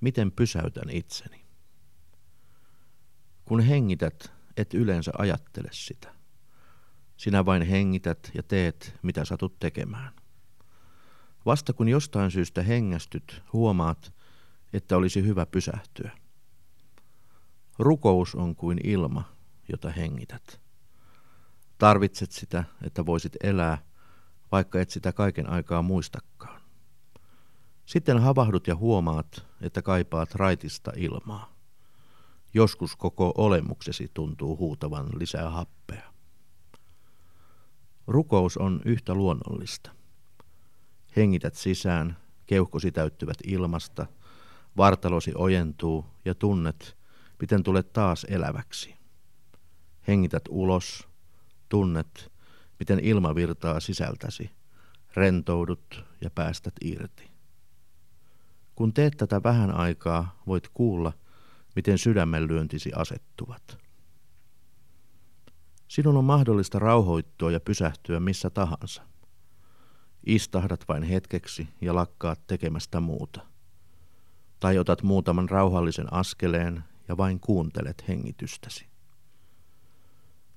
Miten pysäytän itseni? Kun hengität, et yleensä ajattele sitä. Sinä vain hengität ja teet, mitä satut tekemään. Vasta kun jostain syystä hengästyt, huomaat, että olisi hyvä pysähtyä. Rukous on kuin ilma, jota hengität. Tarvitset sitä, että voisit elää, vaikka et sitä kaiken aikaa muistakaan. Sitten havahdut ja huomaat, että kaipaat raitista ilmaa. Joskus koko olemuksesi tuntuu huutavan lisää happea. Rukous on yhtä luonnollista. Hengität sisään, keuhkosi täyttyvät ilmasta, vartalosi ojentuu ja tunnet, miten tulet taas eläväksi. Hengität ulos, tunnet, miten ilma virtaa sisältäsi, rentoudut ja päästät irti. Kun teet tätä vähän aikaa, voit kuulla, miten sydämenlyöntisi asettuvat. Sinun on mahdollista rauhoittua ja pysähtyä missä tahansa. Istahdat vain hetkeksi ja lakkaat tekemästä muuta. Tai otat muutaman rauhallisen askeleen ja vain kuuntelet hengitystäsi.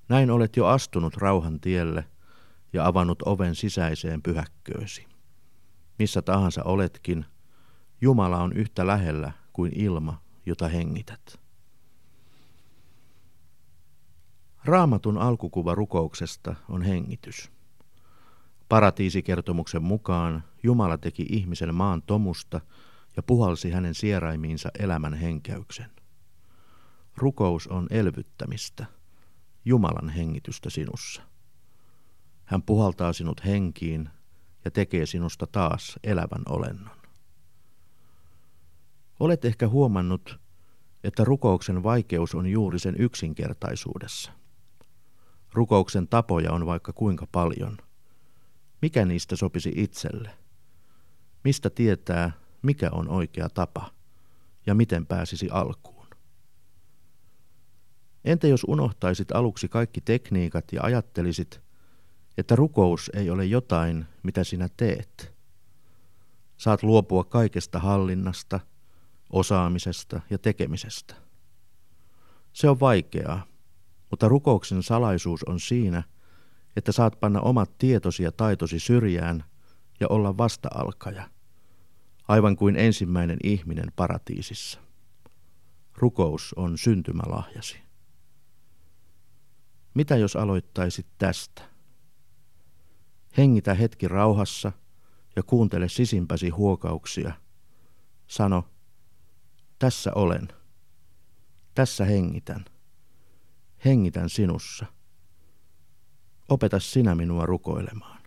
Näin olet jo astunut rauhan tielle ja avannut oven sisäiseen pyhäkköösi. Missä tahansa oletkin, Jumala on yhtä lähellä kuin ilma, jota hengität. Raamatun alkukuva rukouksesta on hengitys. Paratiisikertomuksen mukaan Jumala teki ihmisen maan tomusta ja puhalsi hänen sieraimiinsa elämän henkäyksen. Rukous on elvyttämistä, Jumalan hengitystä sinussa. Hän puhaltaa sinut henkiin ja tekee sinusta taas elävän olennon. Olet ehkä huomannut, että rukouksen vaikeus on juuri sen yksinkertaisuudessa. Rukouksen tapoja on vaikka kuinka paljon. Mikä niistä sopisi itselle? Mistä tietää, mikä on oikea tapa ja miten pääsisi alkuun? Entä jos unohtaisit aluksi kaikki tekniikat ja ajattelisit, että rukous ei ole jotain, mitä sinä teet? Saat luopua kaikesta hallinnasta, osaamisesta ja tekemisestä. Se on vaikeaa, mutta rukouksen salaisuus on siinä, että saat panna omat tietosi ja taitosi syrjään ja olla vasta-alkaja, aivan kuin ensimmäinen ihminen paratiisissa. Rukous on syntymälahjasi. Mitä jos aloittaisit tästä? Hengitä hetki rauhassa ja kuuntele sisimpäsi huokauksia. Sano, tässä olen. Tässä hengitän. Hengitän sinussa. Opeta sinä minua rukoilemaan.